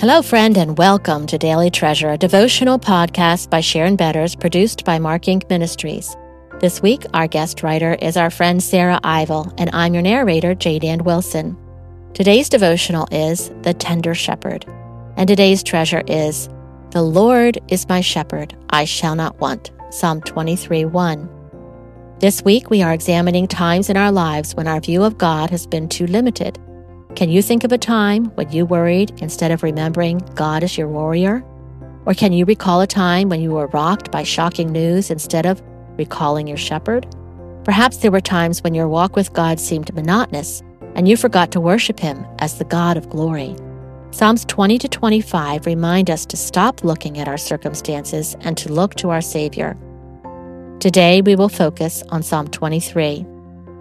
Hello, friend, and welcome to Daily Treasure, a devotional podcast by Sharon Betters, produced by MarkInc Ministries. This week, our guest writer is our friend Sarah Ivill, and I'm your narrator, J.Dan Wilson. Today's devotional is The Tender Shepherd, and today's treasure is The Lord is my shepherd, I shall not want. Psalm 23 1. This week, we are examining times in our lives when our view of God has been too limited can you think of a time when you worried instead of remembering God as your warrior? Or can you recall a time when you were rocked by shocking news instead of recalling your shepherd? Perhaps there were times when your walk with God seemed monotonous and you forgot to worship Him as the God of glory. Psalms 20 to 25 remind us to stop looking at our circumstances and to look to our Savior. Today we will focus on Psalm 23.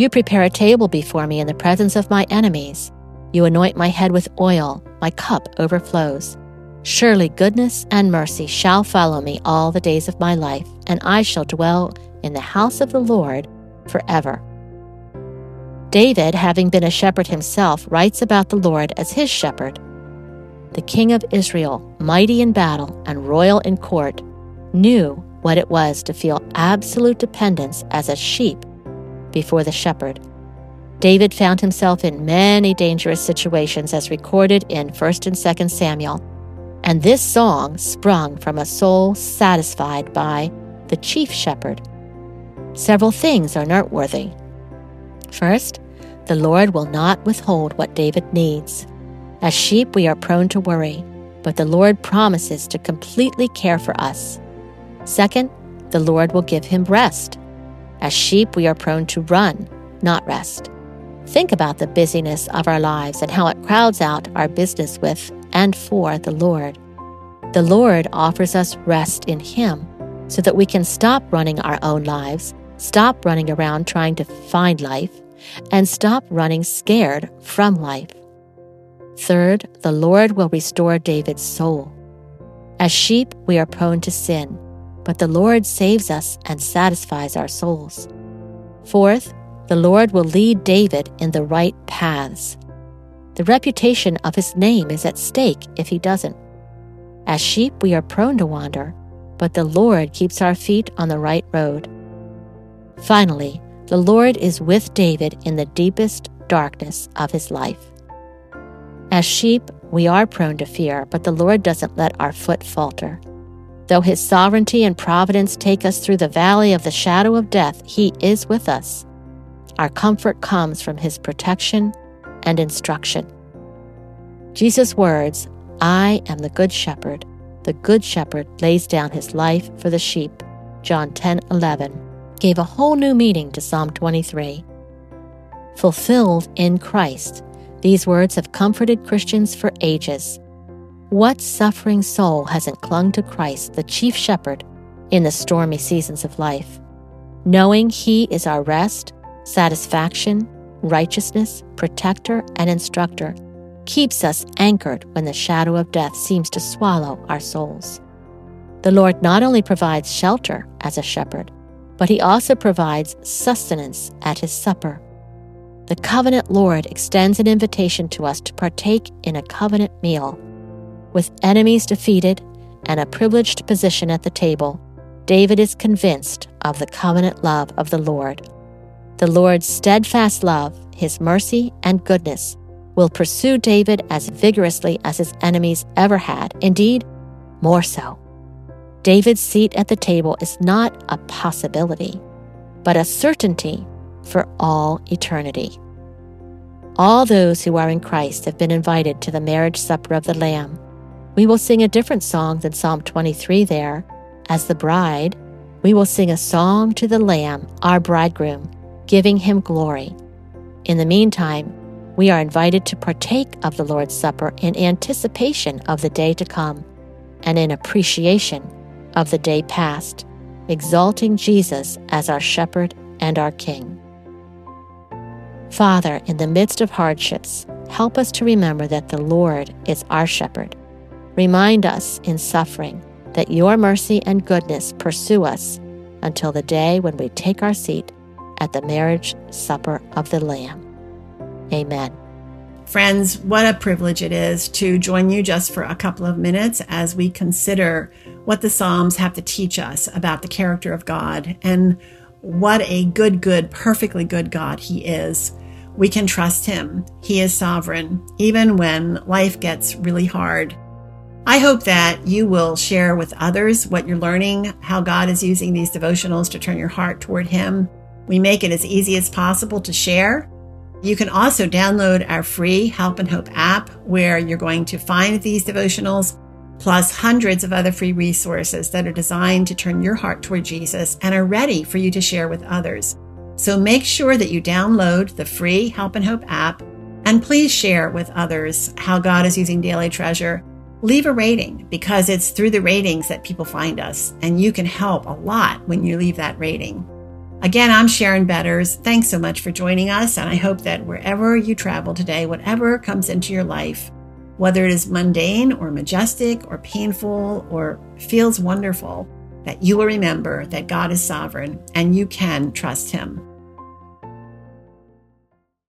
You prepare a table before me in the presence of my enemies. You anoint my head with oil, my cup overflows. Surely goodness and mercy shall follow me all the days of my life, and I shall dwell in the house of the Lord forever. David, having been a shepherd himself, writes about the Lord as his shepherd. The king of Israel, mighty in battle and royal in court, knew what it was to feel absolute dependence as a sheep before the shepherd. David found himself in many dangerous situations as recorded in 1st and 2nd Samuel, and this song sprung from a soul satisfied by the chief shepherd. Several things are noteworthy. First, the Lord will not withhold what David needs. As sheep, we are prone to worry, but the Lord promises to completely care for us. Second, the Lord will give him rest. As sheep, we are prone to run, not rest. Think about the busyness of our lives and how it crowds out our business with and for the Lord. The Lord offers us rest in Him so that we can stop running our own lives, stop running around trying to find life, and stop running scared from life. Third, the Lord will restore David's soul. As sheep, we are prone to sin but the Lord saves us and satisfies our souls. Fourth, the Lord will lead David in the right paths. The reputation of his name is at stake if he doesn't. As sheep, we are prone to wander, but the Lord keeps our feet on the right road. Finally, the Lord is with David in the deepest darkness of his life. As sheep, we are prone to fear, but the Lord doesn't let our foot falter. Though his sovereignty and providence take us through the valley of the shadow of death, he is with us. Our comfort comes from his protection and instruction. Jesus' words, I am the good shepherd. The good shepherd lays down his life for the sheep. John 10 11 gave a whole new meaning to Psalm 23. Fulfilled in Christ, these words have comforted Christians for ages. What suffering soul hasn't clung to Christ, the chief shepherd, in the stormy seasons of life? Knowing He is our rest, satisfaction, righteousness, protector, and instructor keeps us anchored when the shadow of death seems to swallow our souls. The Lord not only provides shelter as a shepherd, but He also provides sustenance at His supper. The covenant Lord extends an invitation to us to partake in a covenant meal with enemies defeated and a privileged position at the table, David is convinced of the covenant love of the Lord. The Lord's steadfast love, his mercy, and goodness will pursue David as vigorously as his enemies ever had, indeed, more so. David's seat at the table is not a possibility, but a certainty for all eternity. All those who are in Christ have been invited to the marriage supper of the Lamb. We will sing a different song than Psalm 23 there. As the bride, we will sing a song to the Lamb, our bridegroom, giving him glory. In the meantime, we are invited to partake of the Lord's Supper in anticipation of the day to come and in appreciation of the day past, exalting Jesus as our shepherd and our king. Father, in the midst of hardships, help us to remember that the Lord is our shepherd. Remind us in suffering that your mercy and goodness pursue us until the day when we take our seat at the marriage supper of the Lamb. Amen. Friends, what a privilege it is to join you just for a couple of minutes as we consider what the Psalms have to teach us about the character of God and what a good, good, perfectly good God He is. We can trust Him. He is sovereign, even when life gets really hard. I hope that you will share with others what you're learning, how God is using these devotionals to turn your heart toward Him. We make it as easy as possible to share. You can also download our free Help and Hope app where you're going to find these devotionals plus hundreds of other free resources that are designed to turn your heart toward Jesus and are ready for you to share with others. So make sure that you download the free Help and Hope app and please share with others how God is using Daily Treasure. Leave a rating because it's through the ratings that people find us, and you can help a lot when you leave that rating. Again, I'm Sharon Betters. Thanks so much for joining us, and I hope that wherever you travel today, whatever comes into your life, whether it is mundane or majestic or painful or feels wonderful, that you will remember that God is sovereign and you can trust Him.